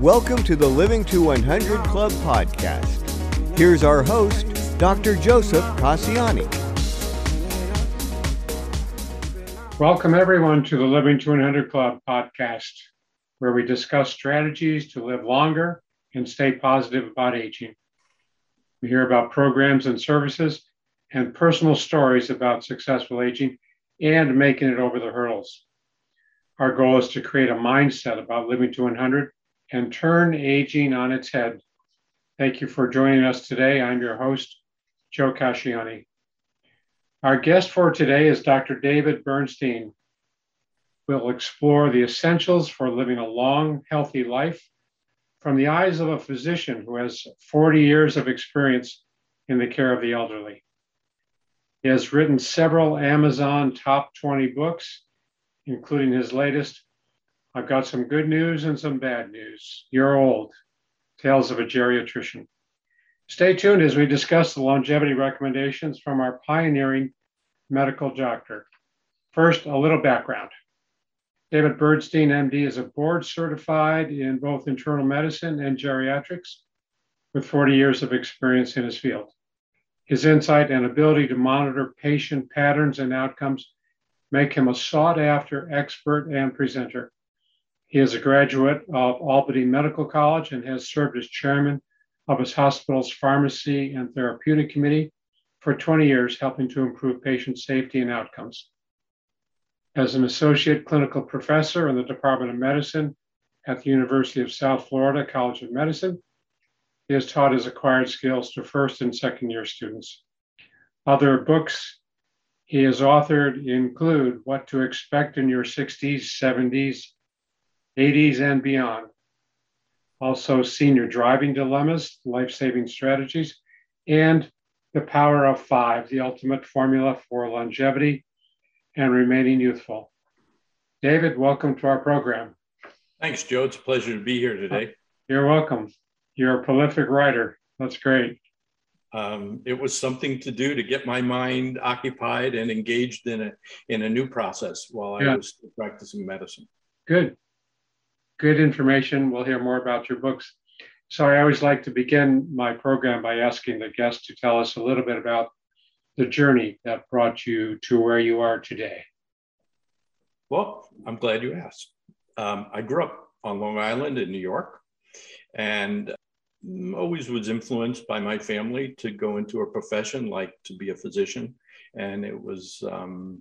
Welcome to the Living to 100 Club podcast. Here's our host, Dr. Joseph Casciani. Welcome, everyone, to the Living to 100 Club podcast, where we discuss strategies to live longer and stay positive about aging. We hear about programs and services and personal stories about successful aging and making it over the hurdles. Our goal is to create a mindset about living to 100 and turn aging on its head. Thank you for joining us today. I'm your host, Joe Casciani. Our guest for today is Dr. David Bernstein. We'll explore the essentials for living a long, healthy life from the eyes of a physician who has 40 years of experience in the care of the elderly. He has written several Amazon top 20 books, including his latest, I've got some good news and some bad news. You're old. Tales of a Geriatrician. Stay tuned as we discuss the longevity recommendations from our pioneering medical doctor. First, a little background. David Bernstein, MD, is a board certified in both internal medicine and geriatrics with 40 years of experience in his field. His insight and ability to monitor patient patterns and outcomes make him a sought after expert and presenter. He is a graduate of Albany Medical College and has served as chairman of his hospital's pharmacy and therapeutic committee for 20 years, helping to improve patient safety and outcomes. As an associate clinical professor in the Department of Medicine at the University of South Florida College of Medicine, he has taught his acquired skills to first and second year students. Other books he has authored include What to Expect in Your 60s, 70s, 80s and beyond. Also, senior driving dilemmas, life saving strategies, and the power of five, the ultimate formula for longevity and remaining youthful. David, welcome to our program. Thanks, Joe. It's a pleasure to be here today. You're welcome. You're a prolific writer. That's great. Um, it was something to do to get my mind occupied and engaged in a in a new process while yeah. I was practicing medicine. Good good information. We'll hear more about your books. So I always like to begin my program by asking the guest to tell us a little bit about the journey that brought you to where you are today. Well, I'm glad you asked. Um, I grew up on Long Island in New York and always was influenced by my family to go into a profession like to be a physician. And it was um,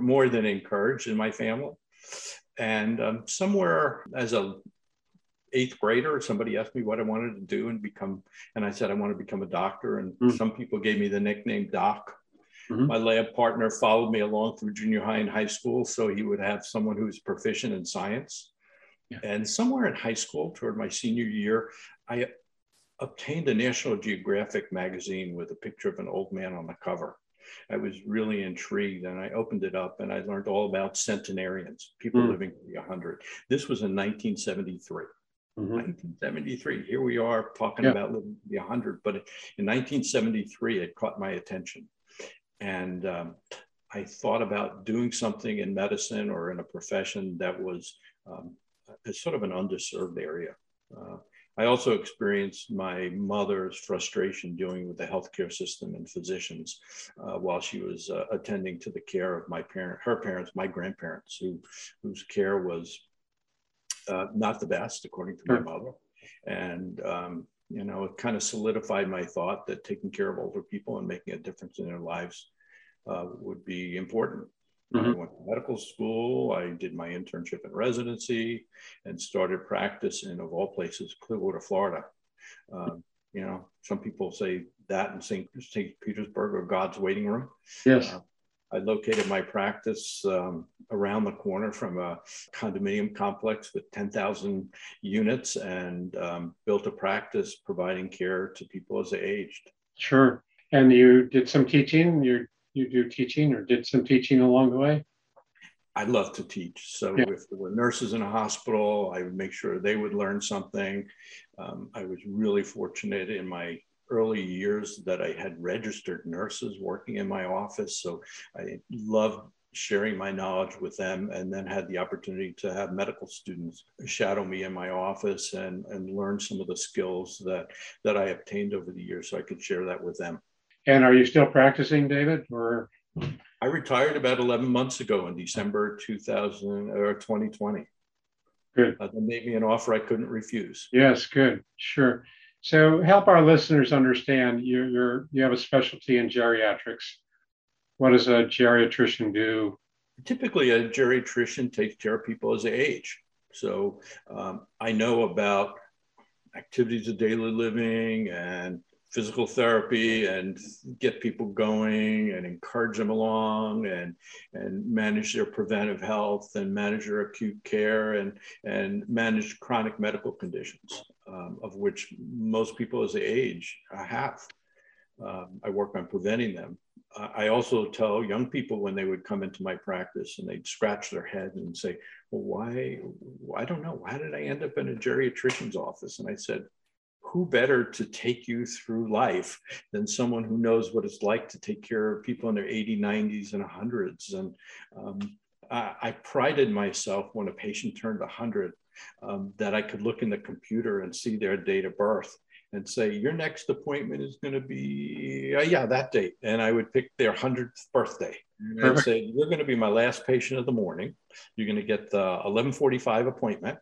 more than encouraged in my family. And um, somewhere as a eighth grader, somebody asked me what I wanted to do and become, and I said I want to become a doctor. And mm-hmm. some people gave me the nickname Doc. Mm-hmm. My lab partner followed me along through junior high and high school, so he would have someone who's proficient in science. Yeah. And somewhere in high school, toward my senior year, I obtained a National Geographic magazine with a picture of an old man on the cover. I was really intrigued and I opened it up and I learned all about centenarians, people mm. living to be 100. This was in 1973. Mm-hmm. 1973. Here we are talking yeah. about living to be 100, but in 1973, it caught my attention. And um, I thought about doing something in medicine or in a profession that was um, a, sort of an underserved area. Uh, I also experienced my mother's frustration dealing with the healthcare system and physicians uh, while she was uh, attending to the care of my parent, her parents, my grandparents, who whose care was uh, not the best, according to my mother. And um, you know, it kind of solidified my thought that taking care of older people and making a difference in their lives uh, would be important. Mm-hmm. I went to medical school. I did my internship and residency and started practice in, of all places, Clearwater, Florida. Um, You know, some people say that in St. St. Petersburg or God's waiting room. Yes. Uh, I located my practice um, around the corner from a condominium complex with 10,000 units and um, built a practice providing care to people as they aged. Sure. And you did some teaching? You you do teaching or did some teaching along the way? I love to teach. So yeah. if there were nurses in a hospital, I would make sure they would learn something. Um, I was really fortunate in my early years that I had registered nurses working in my office. So I loved sharing my knowledge with them and then had the opportunity to have medical students shadow me in my office and, and learn some of the skills that, that I obtained over the years so I could share that with them. And are you still practicing, David, or I retired about 11 months ago in December 2000 or 2020. Good. Uh, they made me an offer I couldn't refuse. Yes, good. Sure. So help our listeners understand you're, you're you have a specialty in geriatrics. What does a geriatrician do? Typically, a geriatrician takes care of people as they age. So um, I know about activities of daily living and physical therapy and get people going and encourage them along and and manage their preventive health and manage their acute care and and manage chronic medical conditions um, of which most people as they age have. Um, i work on preventing them. I also tell young people when they would come into my practice and they'd scratch their head and say well why i don't know. Why did i end up in a geriatrician's office? And i said who better to take you through life than someone who knows what it's like to take care of people in their 80s, 90s, and 100s? And um, I, I, prided myself when a patient turned 100 um, that I could look in the computer and see their date of birth and say, Your next appointment is going to be, uh, yeah, that date. And I would pick their 100th birthday. And say, You're going to be my last patient of the morning. You're going to get the 1145 appointment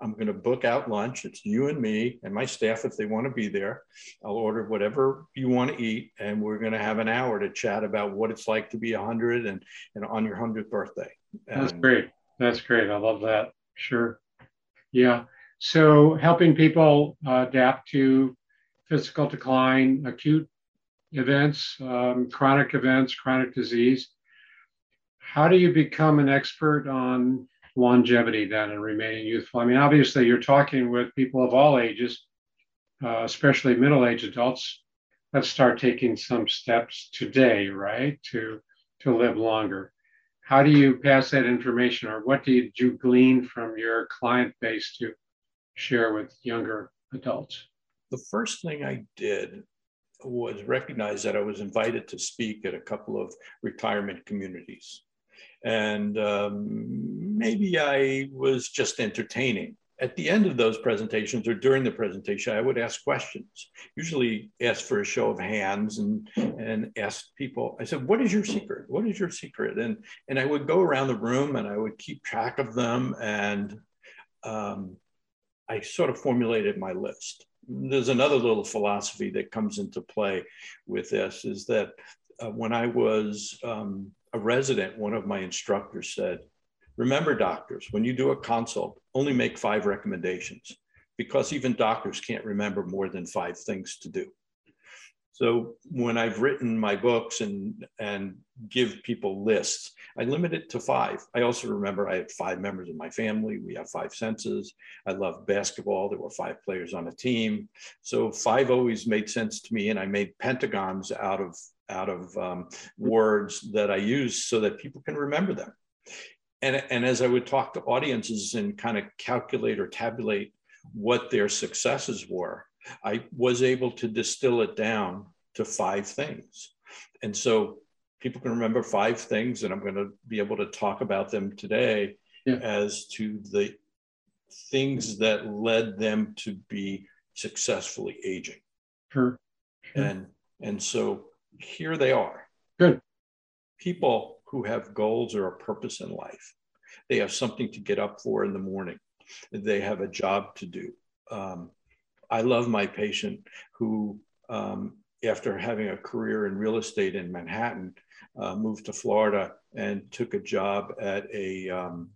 I'm going to book out lunch. It's you and me and my staff if they want to be there. I'll order whatever you want to eat, and we're going to have an hour to chat about what it's like to be 100 and, and on your 100th birthday. And That's great. That's great. I love that. Sure. Yeah. So helping people uh, adapt to physical decline, acute events, um, chronic events, chronic disease. How do you become an expert on longevity then and remaining youthful? I mean, obviously, you're talking with people of all ages, uh, especially middle aged adults. Let's start taking some steps today, right, to to live longer. How do you pass that information, or what did you glean from your client base to share with younger adults? The first thing I did was recognize that I was invited to speak at a couple of retirement communities and um, maybe I was just entertaining. At the end of those presentations or during the presentation, I would ask questions, usually ask for a show of hands and, and ask people, I said, what is your secret? What is your secret? And, and I would go around the room and I would keep track of them. And um, I sort of formulated my list. There's another little philosophy that comes into play with this is that uh, when I was um, a resident, one of my instructors said, Remember, doctors, when you do a consult, only make five recommendations because even doctors can't remember more than five things to do. So when I've written my books and and give people lists, I limit it to five. I also remember I had five members of my family. We have five senses. I love basketball. There were five players on a team. So five always made sense to me. And I made pentagons out of out of um, words that I use so that people can remember them. And, and as I would talk to audiences and kind of calculate or tabulate what their successes were, I was able to distill it down to five things. And so people can remember five things, and I'm going to be able to talk about them today yeah. as to the things that led them to be successfully aging. Sure. sure. And and so here they are. Good. People who have goals or a purpose in life. They have something to get up for in the morning. They have a job to do. Um, I love my patient who, um, after having a career in real estate in Manhattan, uh, moved to Florida and took a job at a, um,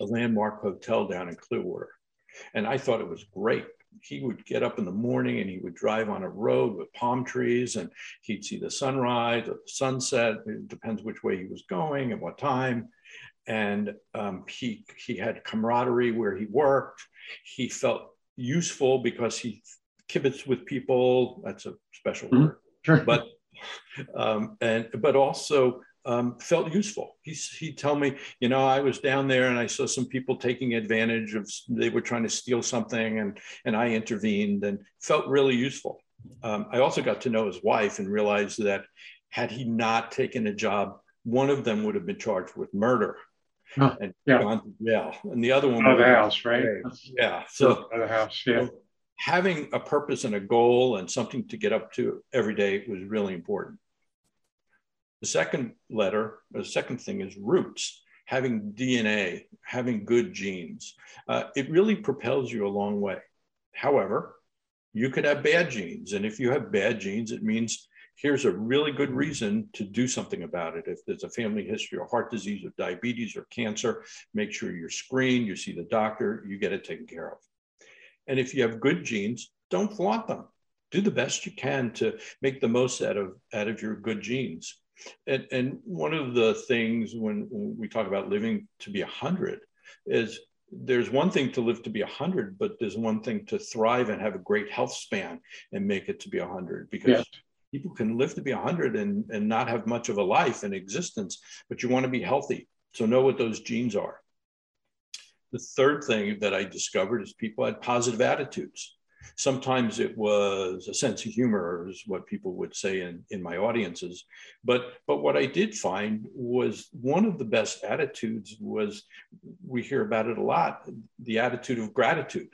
a landmark hotel down in Clearwater. And I thought it was great he would get up in the morning and he would drive on a road with palm trees and he'd see the sunrise or the sunset. It depends which way he was going and what time. And um, he, he had camaraderie where he worked. He felt useful because he kibitzed with people. That's a special mm-hmm. word. Sure. But um, and but also um, felt useful. He's, he'd tell me, you know, I was down there and I saw some people taking advantage of, they were trying to steal something and, and I intervened and felt really useful. Um, I also got to know his wife and realized that had he not taken a job, one of them would have been charged with murder huh, and yeah. gone to jail. And the other one of the house, right? Yeah. So the house, yeah. So having a purpose and a goal and something to get up to every day was really important. The second letter, the second thing is roots, having DNA, having good genes. Uh, it really propels you a long way. However, you could have bad genes. And if you have bad genes, it means here's a really good reason to do something about it. If there's a family history of heart disease or diabetes or cancer, make sure you're screened, you see the doctor, you get it taken care of. And if you have good genes, don't flaunt them. Do the best you can to make the most out of, out of your good genes. And, and one of the things when, when we talk about living to be 100 is there's one thing to live to be 100, but there's one thing to thrive and have a great health span and make it to be 100 because people can live to be 100 and, and not have much of a life and existence, but you want to be healthy. So know what those genes are. The third thing that I discovered is people had positive attitudes. Sometimes it was a sense of humor, is what people would say in, in my audiences. But, but what I did find was one of the best attitudes was we hear about it a lot the attitude of gratitude.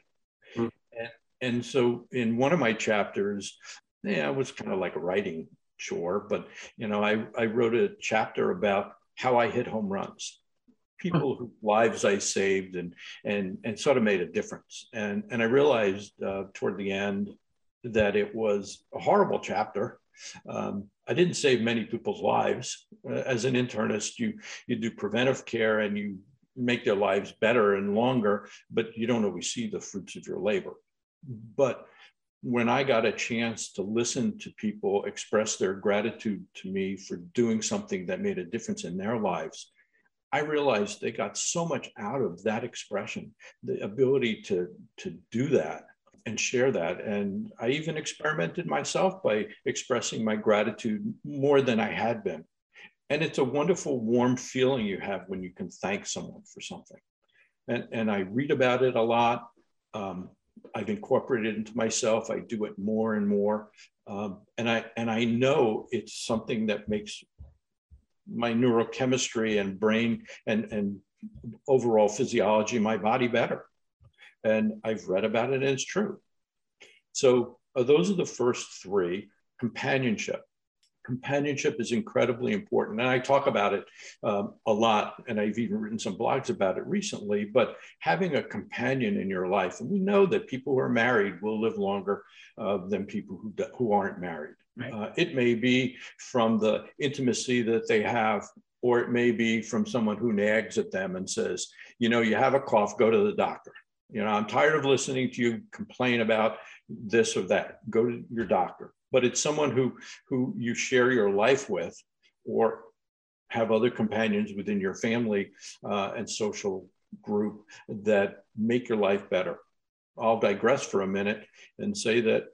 Mm. And, and so in one of my chapters, yeah, it was kind of like a writing chore, but you know, I, I wrote a chapter about how I hit home runs people whose lives I saved and and and sort of made a difference. And and I realized uh, toward the end that it was a horrible chapter. Um, I didn't save many people's lives. Uh, as an internist, you you do preventive care and you make their lives better and longer, but you don't always see the fruits of your labor. But when I got a chance to listen to people express their gratitude to me for doing something that made a difference in their lives, I realized they got so much out of that expression, the ability to, to do that and share that. And I even experimented myself by expressing my gratitude more than I had been. And it's a wonderful, warm feeling you have when you can thank someone for something. And, and I read about it a lot. Um, I've incorporated it into myself. I do it more and more. Um, and I and I know it's something that makes my neurochemistry and brain and, and overall physiology, my body better. And I've read about it and it's true. So uh, those are the first three companionship. Companionship is incredibly important. And I talk about it um, a lot, and I've even written some blogs about it recently. But having a companion in your life, and we know that people who are married will live longer uh, than people who, who aren't married. Right. Uh, it may be from the intimacy that they have, or it may be from someone who nags at them and says, you know, you have a cough, go to the doctor. You know, I'm tired of listening to you complain about this or that. Go to your doctor. But it's someone who who you share your life with, or have other companions within your family uh, and social group that make your life better. I'll digress for a minute and say that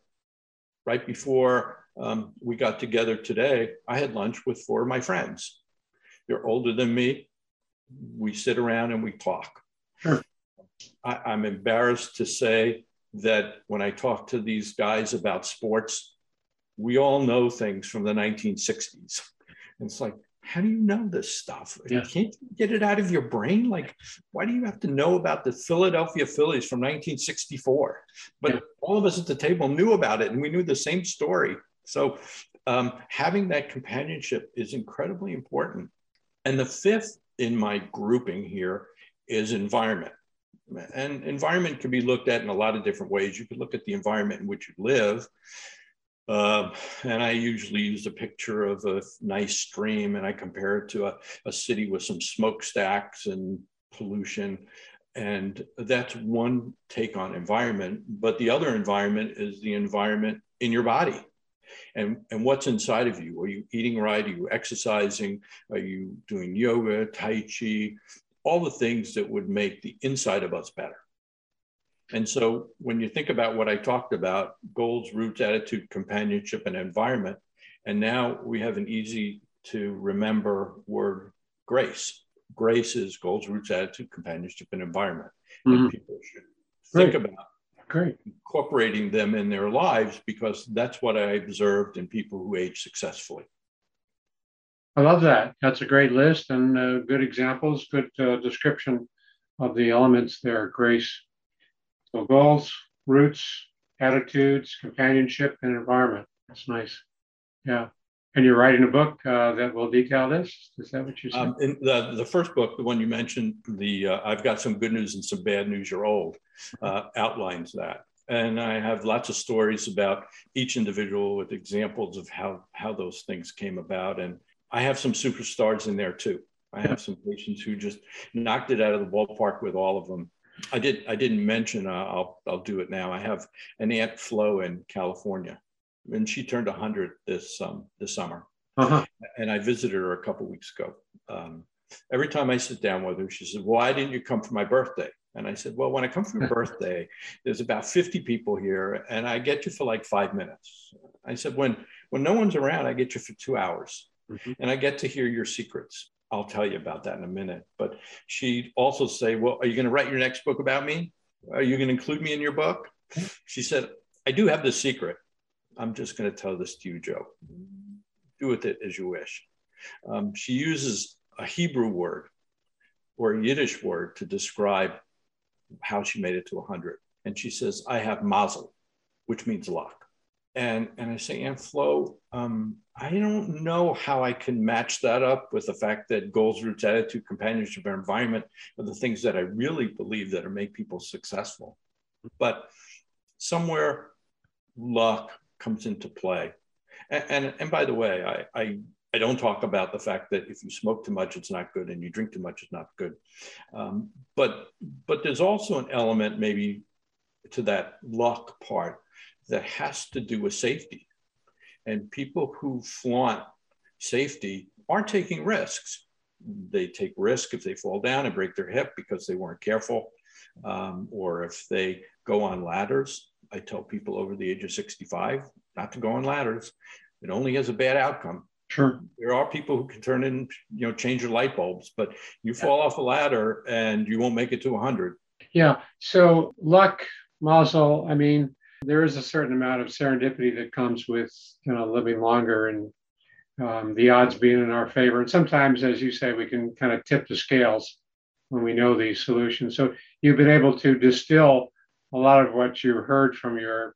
right before um, we got together today. I had lunch with four of my friends. They're older than me. We sit around and we talk. Sure. I, I'm embarrassed to say that when I talk to these guys about sports, we all know things from the 1960s. And it's like, how do you know this stuff? Yeah. Can't you get it out of your brain? Like, why do you have to know about the Philadelphia Phillies from 1964? But yeah. all of us at the table knew about it and we knew the same story. So um, having that companionship is incredibly important. And the fifth in my grouping here is environment. And environment can be looked at in a lot of different ways. You could look at the environment in which you live. Uh, and I usually use a picture of a nice stream and I compare it to a, a city with some smokestacks and pollution. and that's one take on environment. But the other environment is the environment in your body. And, and what's inside of you? Are you eating right? Are you exercising? Are you doing yoga, Tai Chi? All the things that would make the inside of us better. And so when you think about what I talked about goals, roots, attitude, companionship, and environment, and now we have an easy to remember word grace. Grace is goals, roots, attitude, companionship, and environment. Mm-hmm. And people should think Great. about Great. incorporating them in their lives because that's what I observed in people who age successfully. I love that. That's a great list and uh, good examples, good uh, description of the elements there. Grace, so goals, roots, attitudes, companionship, and environment. That's nice. Yeah. And you're writing a book uh, that will detail this. Is that what you said? Um, in the the first book, the one you mentioned, the uh, I've got some good news and some bad news. You're old, uh, outlines that, and I have lots of stories about each individual with examples of how how those things came about, and I have some superstars in there too. I have some patients who just knocked it out of the ballpark with all of them. I did. I didn't mention. Uh, I'll I'll do it now. I have an aunt Flo in California and she turned 100 this um, this summer. Uh-huh. And I visited her a couple weeks ago. Um, every time I sit down with her, she said, "Why didn't you come for my birthday?" And I said, "Well, when I come for your birthday, there's about 50 people here, and I get you for like five minutes." I said, "When when no one's around, I get you for two hours, mm-hmm. and I get to hear your secrets." I'll tell you about that in a minute. But she'd also say, Well, are you going to write your next book about me? Are you going to include me in your book? She said, I do have this secret. I'm just going to tell this to you, Joe. Do with it as you wish. Um, she uses a Hebrew word or a Yiddish word to describe how she made it to 100. And she says, I have mazel, which means luck. And, and I say, Aunt Flo, um, I don't know how I can match that up with the fact that goals, roots, attitude, companionship, and environment are the things that I really believe that are make people successful. But somewhere luck, comes into play. And, and, and by the way, I, I, I, don't talk about the fact that if you smoke too much, it's not good, and you drink too much, it's not good. Um, but, but there's also an element maybe to that luck part that has to do with safety. And people who flaunt safety aren't taking risks. They take risk if they fall down and break their hip because they weren't careful, um, or if they go on ladders I tell people over the age of 65 not to go on ladders. It only has a bad outcome. Sure. There are people who can turn in, you know, change your light bulbs, but you fall off a ladder and you won't make it to 100. Yeah. So luck, mazel, I mean, there is a certain amount of serendipity that comes with, you know, living longer and um, the odds being in our favor. And sometimes, as you say, we can kind of tip the scales when we know these solutions. So you've been able to distill a lot of what you heard from your,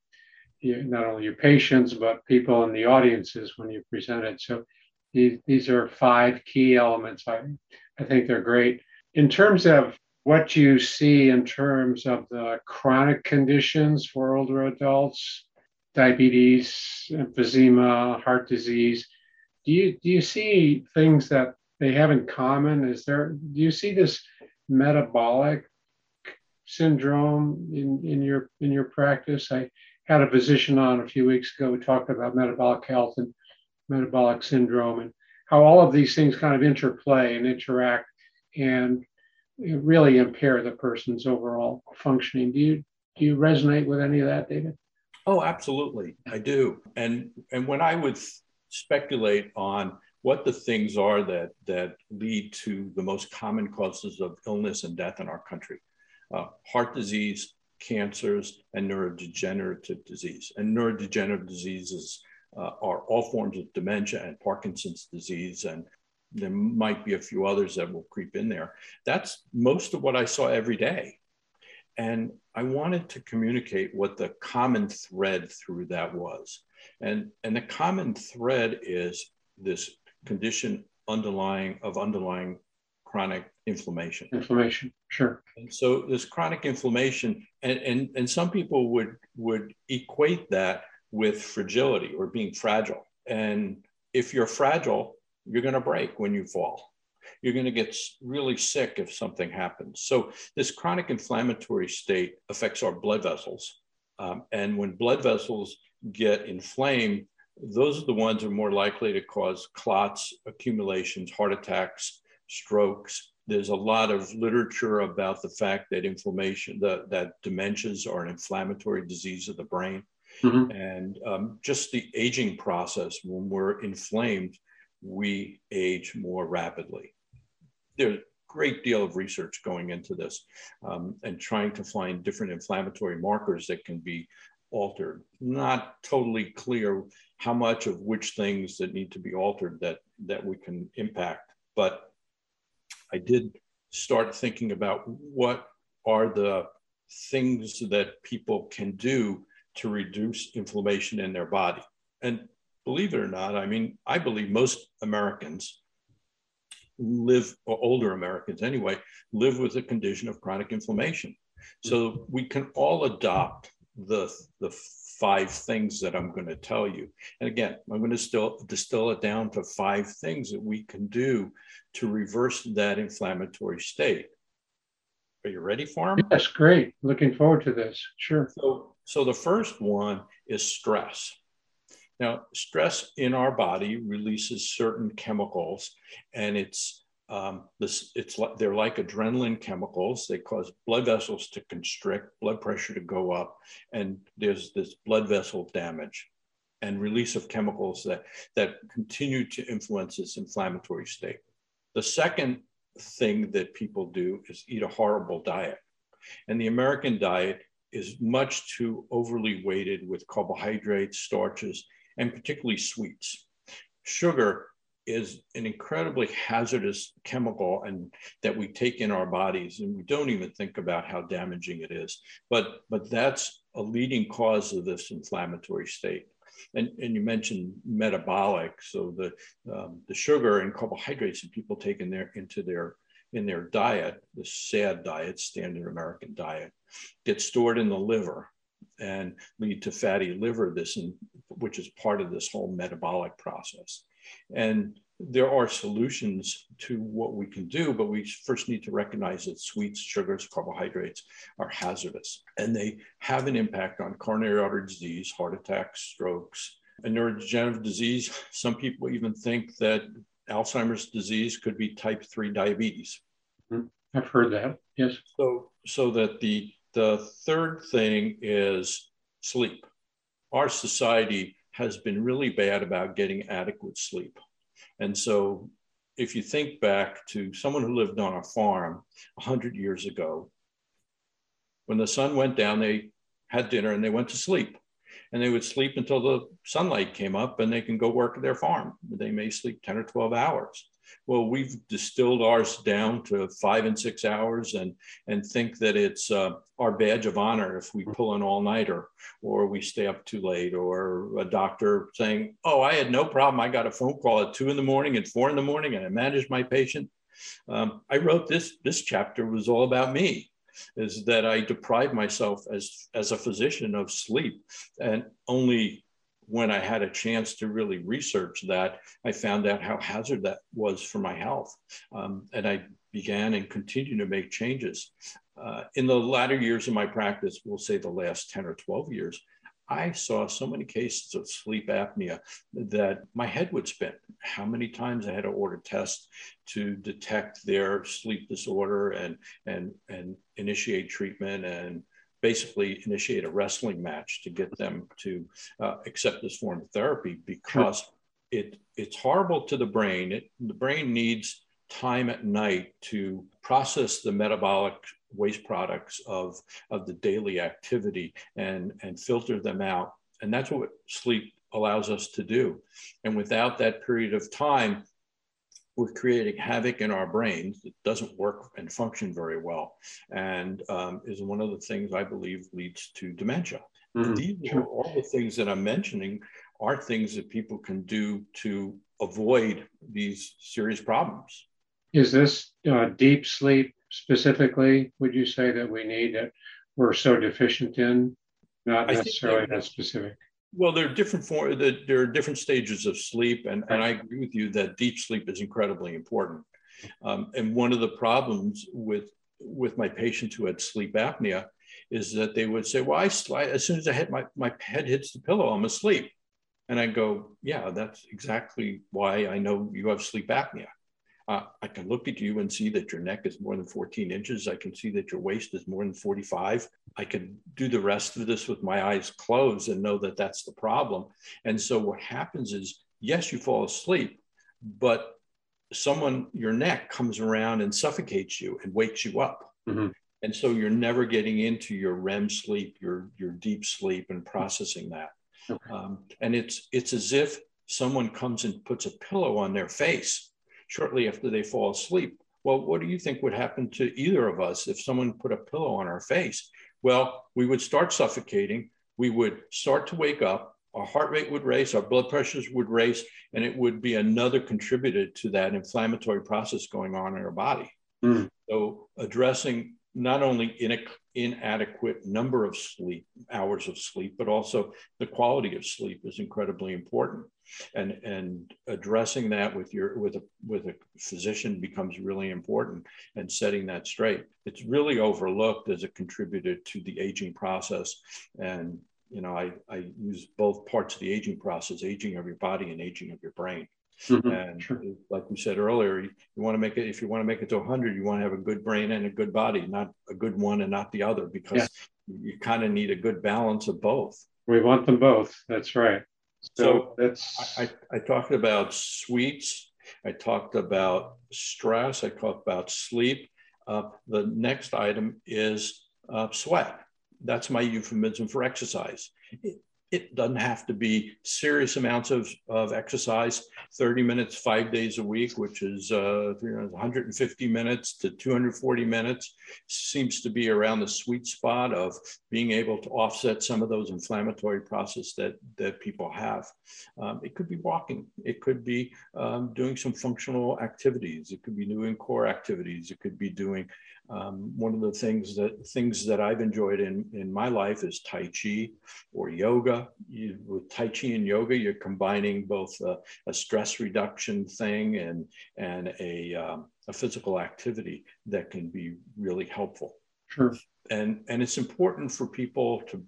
not only your patients but people in the audiences when you presented. So these, these are five key elements. I, I think they're great. In terms of what you see in terms of the chronic conditions for older adults, diabetes, emphysema, heart disease, do you do you see things that they have in common? Is there do you see this metabolic syndrome in, in your in your practice? I had a physician on a few weeks ago who talked about metabolic health and metabolic syndrome and how all of these things kind of interplay and interact and really impair the person's overall functioning. Do you do you resonate with any of that, David? Oh, absolutely, I do. And and when I would speculate on what the things are that that lead to the most common causes of illness and death in our country, uh, heart disease, cancers, and neurodegenerative disease. And neurodegenerative diseases uh, are all forms of dementia and Parkinson's disease, and there might be a few others that will creep in there. That's most of what I saw every day. And I wanted to communicate what the common thread through that was. And, and the common thread is this condition underlying of underlying chronic inflammation. Inflammation, sure. And so this chronic inflammation, and, and, and some people would, would equate that with fragility or being fragile. And if you're fragile, you're going to break when you fall. you're going to get really sick if something happens. So, this chronic inflammatory state affects our blood vessels. Um, and when blood vessels get inflamed, those are the ones are more likely to cause clots, accumulations, heart attacks, strokes. There's a lot of literature about the fact that inflammation, the, that dementias are an inflammatory disease of the brain. Mm-hmm. And um, just the aging process, when we're inflamed, we age more rapidly. There's a great deal of research going into this um, and trying to find different inflammatory markers that can be altered. Not totally clear how much of which things that need to be altered that, that we can impact. But I did start thinking about what are the things that people can do to reduce inflammation in their body. And believe it or not, I mean, I believe most Americans live, or older Americans anyway, live with a condition of chronic inflammation. So we can all adopt the, the five things that I'm going to tell you. And again, I'm going to still distill it down to five things that we can do to reverse that inflammatory state. Are you ready for them? Yes, great. Looking forward to this. Sure. So, so the first one is stress. Now, stress in our body releases certain chemicals, and it's um, this it's like they're like adrenaline chemicals. They cause blood vessels to constrict, blood pressure to go up, and there's this blood vessel damage and release of chemicals that that continue to influence this inflammatory state. The second thing that people do is eat a horrible diet, and the American diet is much too overly weighted with carbohydrates, starches, and particularly sweets. Sugar is an incredibly hazardous chemical and that we take in our bodies and we don't even think about how damaging it is. But but that's a leading cause of this inflammatory state. And, and you mentioned metabolic. So the um, the sugar and carbohydrates that people take in their into their in their diet the sad diet standard american diet get stored in the liver and lead to fatty liver this in, which is part of this whole metabolic process and there are solutions to what we can do, but we first need to recognize that sweets, sugars, carbohydrates are hazardous and they have an impact on coronary artery disease, heart attacks, strokes, and neurodegenerative disease. Some people even think that Alzheimer's disease could be type 3 diabetes. Mm-hmm. I've heard that, yes. So, so that the, the third thing is sleep. Our society has been really bad about getting adequate sleep. And so if you think back to someone who lived on a farm 100 years ago, when the sun went down, they had dinner and they went to sleep. And they would sleep until the sunlight came up and they can go work at their farm. They may sleep 10 or 12 hours. Well, we've distilled ours down to five and six hours and, and think that it's uh, our badge of honor if we pull an all nighter or we stay up too late or a doctor saying, Oh, I had no problem. I got a phone call at two in the morning and four in the morning and I managed my patient. Um, I wrote this, this chapter was all about me is that I deprived myself as, as a physician of sleep and only when I had a chance to really research that, I found out how hazard that was for my health. Um, and I began and continue to make changes. Uh, in the latter years of my practice, we'll say the last 10 or 12 years, I saw so many cases of sleep apnea that my head would spin. How many times I had to order tests to detect their sleep disorder and, and, and initiate treatment and basically initiate a wrestling match to get them to uh, accept this form of therapy because sure. it it's horrible to the brain. It, the brain needs time at night to process the metabolic waste products of, of the daily activity and, and filter them out. And that's what sleep allows us to do. And without that period of time, we're creating havoc in our brains that doesn't work and function very well, and um, is one of the things I believe leads to dementia. Mm-hmm. These are all the things that I'm mentioning are things that people can do to avoid these serious problems. Is this uh, deep sleep specifically? Would you say that we need that we're so deficient in? Not necessarily that specific. Well, there are different there are different stages of sleep, and, and I agree with you that deep sleep is incredibly important. Um, and one of the problems with with my patients who had sleep apnea is that they would say, "Well, I, as soon as I hit my my head hits the pillow, I'm asleep." And I go, "Yeah, that's exactly why I know you have sleep apnea." Uh, I can look at you and see that your neck is more than 14 inches. I can see that your waist is more than 45. I can do the rest of this with my eyes closed and know that that's the problem. And so what happens is, yes, you fall asleep, but someone, your neck comes around and suffocates you and wakes you up. Mm-hmm. And so you're never getting into your REM sleep, your, your deep sleep and processing that. Okay. Um, and it's, it's as if someone comes and puts a pillow on their face shortly after they fall asleep. Well, what do you think would happen to either of us if someone put a pillow on our face? Well, we would start suffocating. We would start to wake up. Our heart rate would race, our blood pressures would race, and it would be another contributor to that inflammatory process going on in our body. Mm. So, addressing not only in inadequate number of sleep hours of sleep, but also the quality of sleep is incredibly important. And, and addressing that with your with a with a physician becomes really important and setting that straight. It's really overlooked as a contributor to the aging process. And you know, I, I use both parts of the aging process, aging of your body and aging of your brain. Mm-hmm. And sure. like we said earlier, you, you want to make it, if you want to make it to 100, you want to have a good brain and a good body, not a good one and not the other, because you kind of need a good balance of both. We want them both. That's right. So, so that's. I, I talked about sweets. I talked about stress. I talked about sleep. Uh, the next item is uh, sweat. That's my euphemism for exercise. It, doesn't have to be serious amounts of, of exercise 30 minutes five days a week which is uh, 150 minutes to 240 minutes seems to be around the sweet spot of being able to offset some of those inflammatory processes that that people have. Um, it could be walking. It could be um, doing some functional activities. It could be doing core activities. It could be doing um, one of the things that things that I've enjoyed in, in my life is Tai Chi or yoga. You, with Tai Chi and yoga, you're combining both a, a stress reduction thing and, and a, um, a physical activity that can be really helpful. Sure. And, and it's important for people to,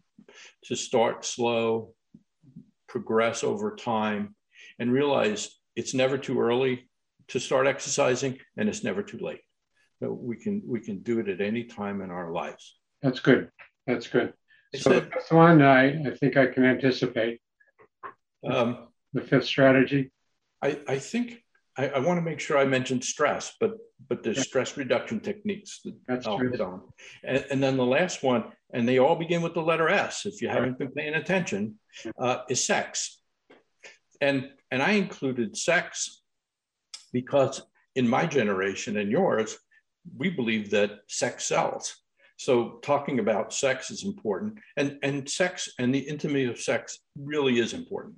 to start slow, progress over time, and realize it's never too early to start exercising and it's never too late that we can we can do it at any time in our lives. That's good. That's good. so the one, I, I think I can anticipate. Um, the fifth strategy. I, I think I, I want to make sure I mentioned stress, but but there's yeah. stress reduction techniques that That's I'll true. hit on. And, and, then the last one, and they all begin with the letter S. If you haven't been paying attention, uh, is sex. And and I included sex because in my generation and yours, we believe that sex sells. So talking about sex is important, and and sex and the intimacy of sex really is important.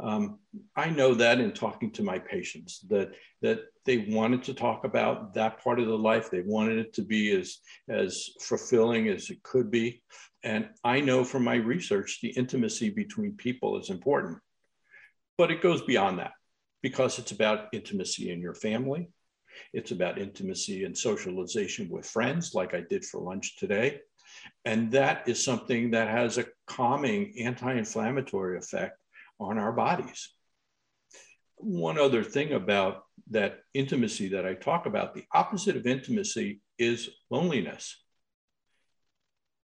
Um, I know that in talking to my patients that that they wanted to talk about that part of the life. They wanted it to be as as fulfilling as it could be, and I know from my research the intimacy between people is important, but it goes beyond that because it's about intimacy in your family, it's about intimacy and socialization with friends, like I did for lunch today. And that is something that has a calming anti inflammatory effect on our bodies. One other thing about that intimacy that I talk about the opposite of intimacy is loneliness.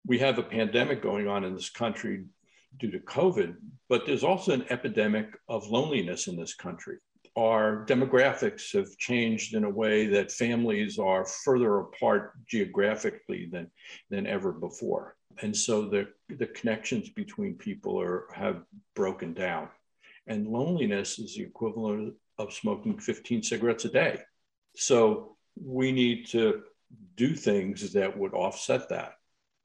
We have a pandemic going on in this country due to COVID, but there's also an epidemic of loneliness in this country our demographics have changed in a way that families are further apart geographically than, than ever before. And so the, the connections between people are, have broken down. And loneliness is the equivalent of smoking 15 cigarettes a day. So we need to do things that would offset that.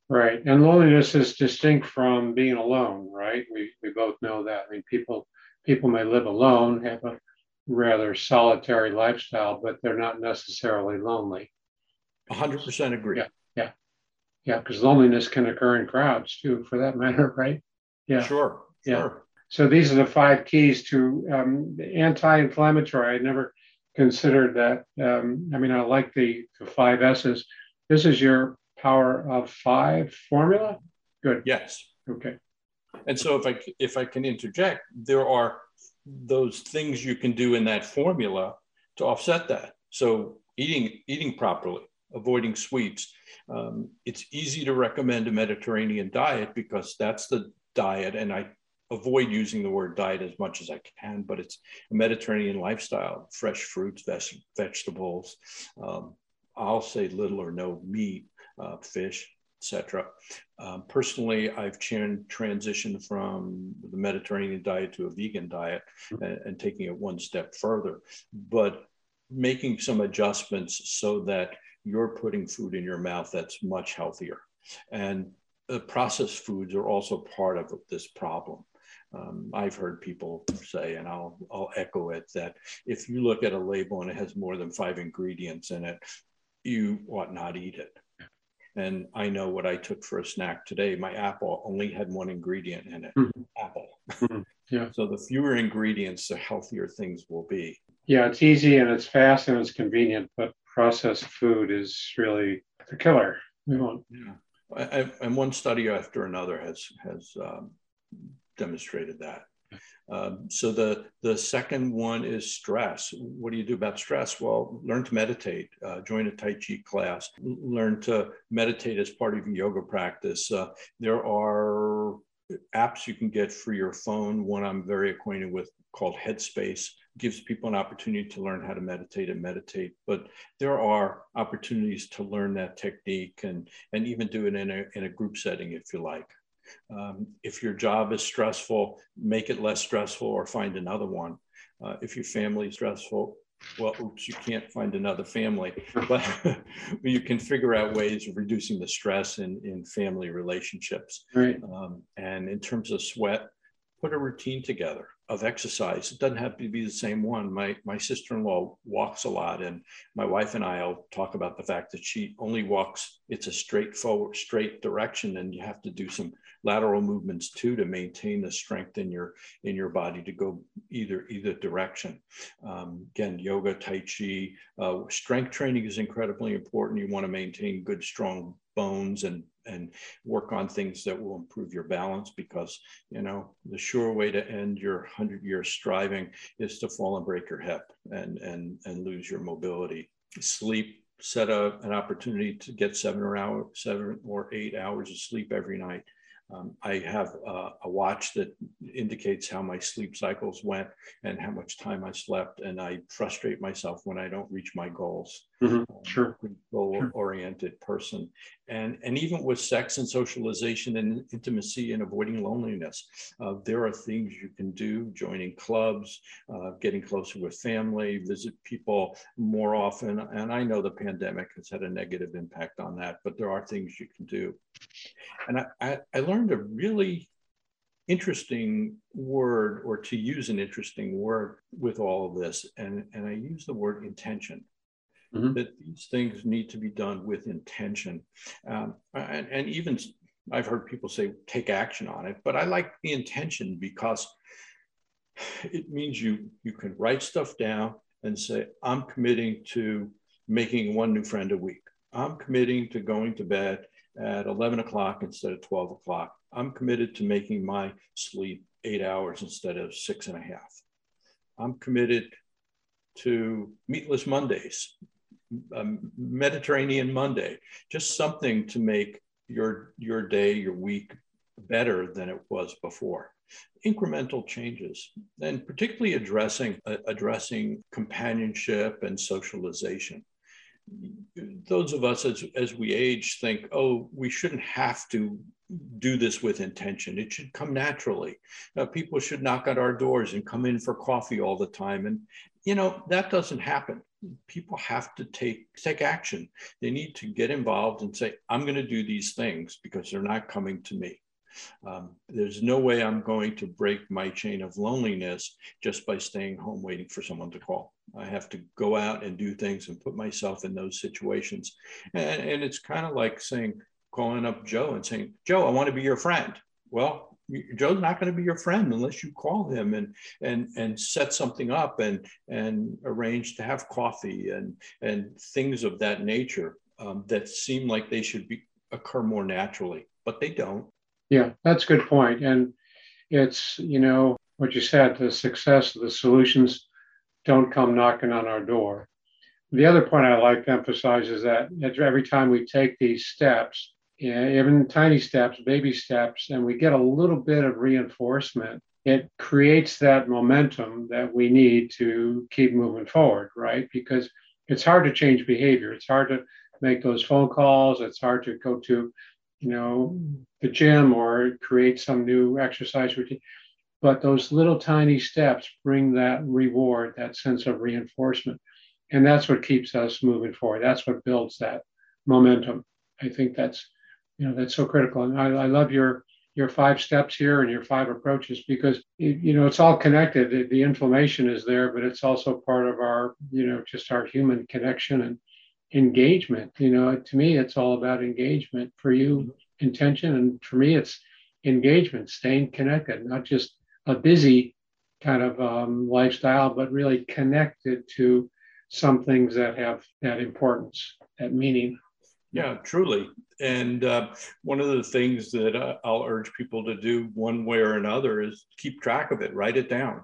Right. And loneliness is distinct from being alone, right? We, we both know that. I mean, people people may live alone, have a rather solitary lifestyle, but they're not necessarily lonely. 100% agree. Yeah, yeah, yeah. Because loneliness can occur in crowds too, for that matter, right? Yeah, sure, yeah. Sure. So these are the five keys to um, anti-inflammatory. I never considered that. Um, I mean, I like the, the five S's. This is your power of five formula. Good. Yes. Okay. And so if I if I can interject, there are those things you can do in that formula to offset that. So eating eating properly, avoiding sweets. Um, it's easy to recommend a Mediterranean diet because that's the diet, and I avoid using the word diet as much as I can, but it's a Mediterranean lifestyle: fresh fruits, veg- vegetables. Um, I'll say little or no meat, uh, fish, etc. Um, personally, I've transitioned from the Mediterranean diet to a vegan diet mm-hmm. and, and, taking it one step further, but making some adjustments so that you're putting food in your mouth that's much healthier. And the processed foods are also part of this problem. Um, I've heard people say, and I'll, I'll echo it, that if you look at a label and it has more than five ingredients in it, you ought not eat it. And I know what I took for a snack today. My apple only had one ingredient in it mm-hmm. apple. Mm-hmm. Yeah. so the fewer ingredients, the healthier things will be. Yeah, it's easy and it's fast and it's convenient, but processed food is really the killer. We won't. Yeah. I, and one study after another has has um, demonstrated that. Um, so the the second one is stress. What do you do about stress? Well, learn to meditate. Uh, join a Tai Chi class. Learn to meditate as part of your yoga practice. Uh, there are apps you can get for your phone. One I'm very acquainted with called Headspace gives people an opportunity to learn how to meditate and meditate. But there are opportunities to learn that technique and and even do it in a in a group setting if you like. Um, if your job is stressful, make it less stressful or find another one. Uh, if your family is stressful, well, oops, you can't find another family, but you can figure out ways of reducing the stress in, in family relationships. Right. Um, and in terms of sweat, put a routine together of exercise. It doesn't have to be the same one. My my sister-in-law walks a lot, and my wife and I'll talk about the fact that she only walks. It's a straightforward, straight direction, and you have to do some lateral movements too to maintain the strength in your in your body to go either either direction. Um, again, yoga, tai chi, uh, strength training is incredibly important. You want to maintain good, strong bones and and work on things that will improve your balance because you know the sure way to end your 100 year striving is to fall and break your hip and and and lose your mobility. Sleep set a, an opportunity to get seven or hour seven or eight hours of sleep every night um, I have a, a, watch that indicates how my sleep cycles went and how much time I slept, and I frustrate myself when I don't reach my goals. Mm-hmm. Um, sure. Goal-oriented sure. person, and and even with sex and socialization and intimacy and avoiding loneliness, uh, there are things you can do: joining clubs, uh, getting closer with family, visit people more often. And I know the pandemic has had a negative impact on that, but there are things you can do. And I, I, I learned a really interesting word, or to use an interesting word with all of this, and, and I use the word intention. Mm-hmm. That these things need to be done with intention. Um, and, and even I've heard people say take action on it, but I like the intention because it means you you can write stuff down and say, I'm committing to making one new friend a week. I'm committing to going to bed at 11 o'clock instead of 12 o'clock. I'm committed to making my sleep eight hours instead of six and a half. I'm committed to meatless Mondays, um, Mediterranean Monday, just something to make your, your day, your week better than it was before. Incremental changes, and particularly addressing, uh, addressing companionship and socialization those of us as, as we age think, oh, we shouldn't have to do this with intention. It should come naturally. Uh, people should knock at our doors and come in for coffee all the time. And, you know, that doesn't happen. People have to take, take action. They need to get involved and say, I'm going to do these things because they're not coming to me. Um, there's no way I'm going to break my chain of loneliness just by staying home waiting for someone to call. I have to go out and do things and put myself in those situations. And, and it's kind of like saying, calling up Joe and saying, Joe, I want to be your friend. Well, Joe's not going to be your friend unless you call him and and and set something up and and arrange to have coffee and and things of that nature um, that seem like they should be occur more naturally, but they don't. Yeah, that's a good point. And it's you know what you said, the success of the solutions don't come knocking on our door. The other point I like to emphasize is that every time we take these steps, even tiny steps, baby steps, and we get a little bit of reinforcement, it creates that momentum that we need to keep moving forward, right? Because it's hard to change behavior. It's hard to make those phone calls. It's hard to go to, you know, the gym or create some new exercise routine. But those little tiny steps bring that reward, that sense of reinforcement. And that's what keeps us moving forward. That's what builds that momentum. I think that's, you know, that's so critical. And I, I love your your five steps here and your five approaches because you know it's all connected. The, the inflammation is there, but it's also part of our, you know, just our human connection and engagement. You know, to me, it's all about engagement. For you, mm-hmm. intention, and for me, it's engagement, staying connected, not just a busy kind of um, lifestyle, but really connected to some things that have that importance, that meaning. Yeah, truly. And uh, one of the things that uh, I'll urge people to do one way or another is keep track of it, write it down.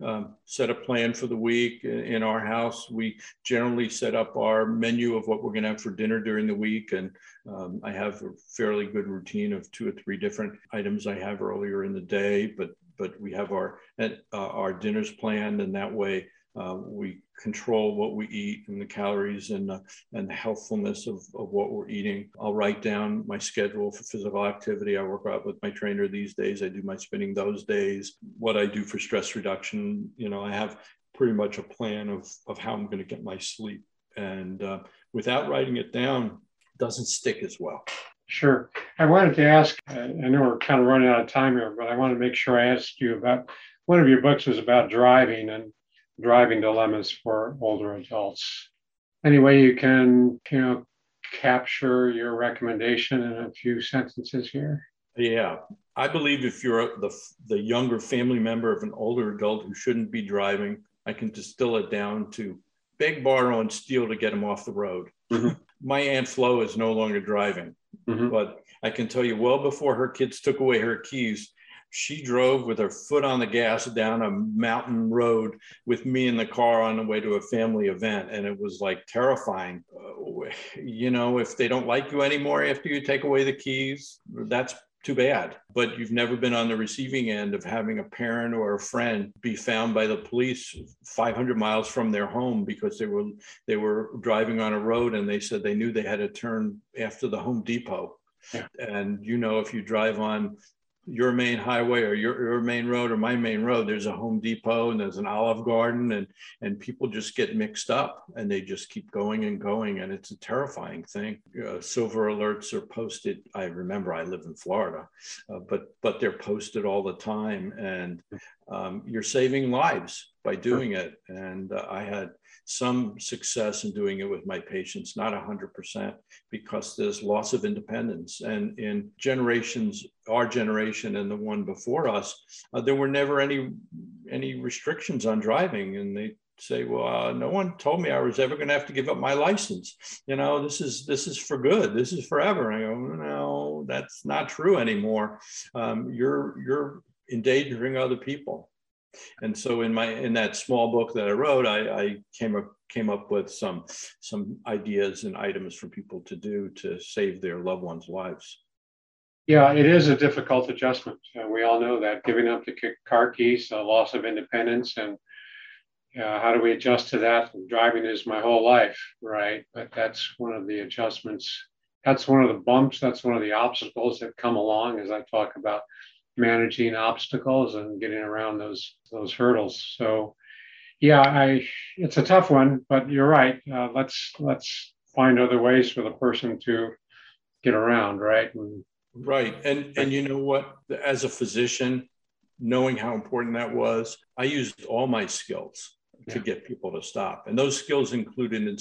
Um, set a plan for the week. In our house, we generally set up our menu of what we're going to have for dinner during the week. And um, I have a fairly good routine of two or three different items I have earlier in the day, but but we have our uh, our dinners planned, and that way uh, we control what we eat and the calories and, uh, and the healthfulness of, of what we're eating. I'll write down my schedule for physical activity. I work out with my trainer these days. I do my spinning those days. What I do for stress reduction, you know, I have pretty much a plan of, of how I'm going to get my sleep. And uh, without writing it down, doesn't stick as well. Sure. I wanted to ask, I know we're kind of running out of time here, but I want to make sure I asked you about one of your books was about driving and driving dilemmas for older adults. Any way you can, you know, capture your recommendation in a few sentences here? Yeah, I believe if you're the, the younger family member of an older adult who shouldn't be driving, I can distill it down to beg, borrow, and steal to get them off the road. Mm-hmm. My Aunt Flo is no longer driving, mm-hmm. but I can tell you well before her kids took away her keys, she drove with her foot on the gas down a mountain road with me in the car on the way to a family event. And it was like terrifying. Uh, you know, if they don't like you anymore after you take away the keys, that's too bad. But you've never been on the receiving end of having a parent or a friend be found by the police 500 miles from their home because they were they were driving on a road and they said they knew they had to turn after the Home Depot. Yeah. And you know, if you drive on your main highway or your, your main road or my main road there's a home depot and there's an olive garden and and people just get mixed up and they just keep going and going and it's a terrifying thing. Uh, silver alerts are posted. I remember i live in florida uh, but but they're posted all the time and um, you're saving lives by doing it and uh, i had some success in doing it with my patients, not 100%, because there's loss of independence. And in generations, our generation and the one before us, uh, there were never any any restrictions on driving, and they say, well, uh, no one told me I was ever going to have to give up my license. You know, this is this is for good. This is forever. And I go, no, that's not true anymore. Um, you're you're endangering other people. And so in my in that small book that I wrote, I, I came up came up with some some ideas and items for people to do to save their loved ones' lives. Yeah, it is a difficult adjustment. Uh, we all know that giving up the car keys, the loss of independence, and uh, how do we adjust to that? Driving is my whole life, right? But that's one of the adjustments. That's one of the bumps. That's one of the obstacles that come along as I talk about managing obstacles and getting around those those hurdles. So, yeah, I it's a tough one, but you're right. Uh, let's let's find other ways for the person to get around, right? And, right, and and you know what? As a physician, knowing how important that was, I used all my skills to get people to stop, and those skills included in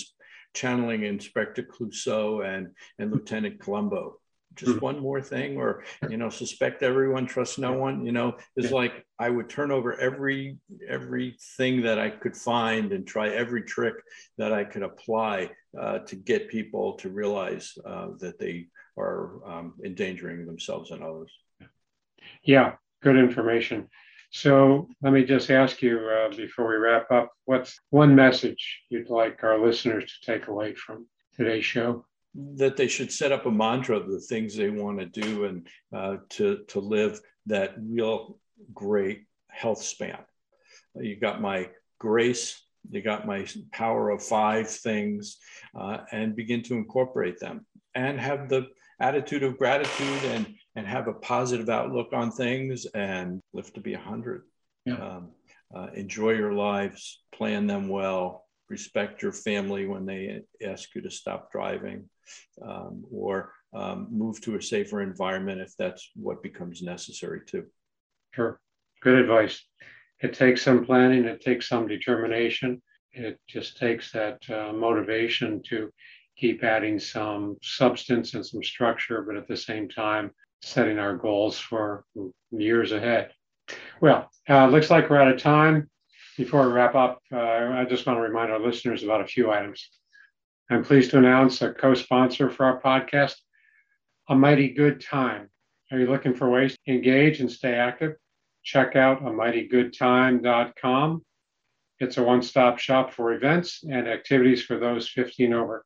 channeling Inspector Clouseau and and Lieutenant Columbo just Mhm. one more thing or you know suspect everyone trust no one you know it's like i would turn over every everything that i could find and try every trick that i could apply uh, to get people to realize uh, that they are um, endangering themselves and others Yeah, good information. So let me just ask you uh, before we wrap up what's one message you'd like our listeners to take away from today's show? That they should set up a mantra of the things they want to do and uh, to to live that real great health span. You got my grace, you got my power of five things, uh, and begin to incorporate them and have the attitude of gratitude and and have a positive outlook on things and live to be a hundred. Yeah. Um, uh, enjoy your lives, plan them well, respect your family when they ask you to stop driving um, or um, move to a safer environment if that's what becomes necessary too. Sure. Good advice. It takes some planning, it takes some determination. It just takes that uh, motivation to keep adding some substance and some structure, but at the same time, setting our goals for years ahead. Well, uh, looks like we're out of time. Before we wrap up, uh, I just want to remind our listeners about a few items. I'm pleased to announce a co sponsor for our podcast, A Mighty Good Time. Are you looking for ways to engage and stay active? Check out a mightygoodtime.com. It's a one stop shop for events and activities for those 15 over.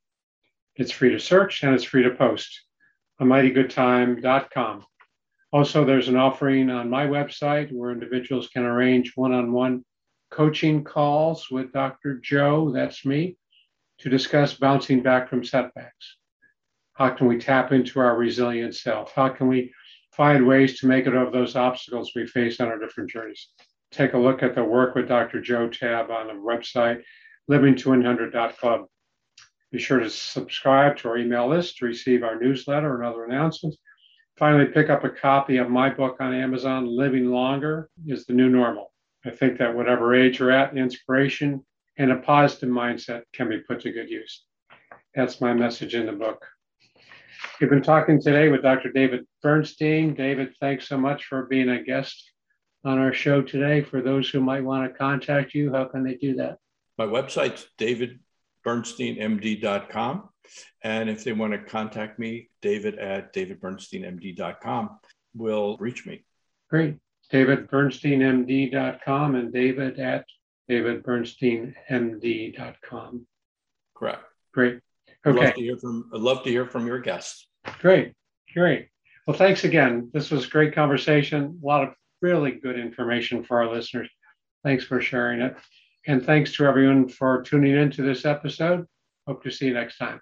It's free to search and it's free to post. A mightygoodtime.com. Also, there's an offering on my website where individuals can arrange one on one coaching calls with Dr. Joe, that's me, to discuss bouncing back from setbacks. How can we tap into our resilient self? How can we find ways to make it over those obstacles we face on our different journeys? Take a look at the Work with Dr. Joe tab on the website, living200.club. Be sure to subscribe to our email list to receive our newsletter and other announcements. Finally, pick up a copy of my book on Amazon, Living Longer is the New Normal. I think that whatever age you're at, inspiration and a positive mindset can be put to good use. That's my message in the book. We've been talking today with Dr. David Bernstein. David, thanks so much for being a guest on our show today. For those who might want to contact you, how can they do that? My website's davidbernsteinmd.com. And if they want to contact me, david at davidbernsteinmd.com will reach me. Great. DavidBernsteinMD.com and David at DavidBernsteinMD.com. Correct. Great. I'd love to hear from I'd love to hear from your guests. Great. Great. Well, thanks again. This was a great conversation. A lot of really good information for our listeners. Thanks for sharing it. And thanks to everyone for tuning into this episode. Hope to see you next time.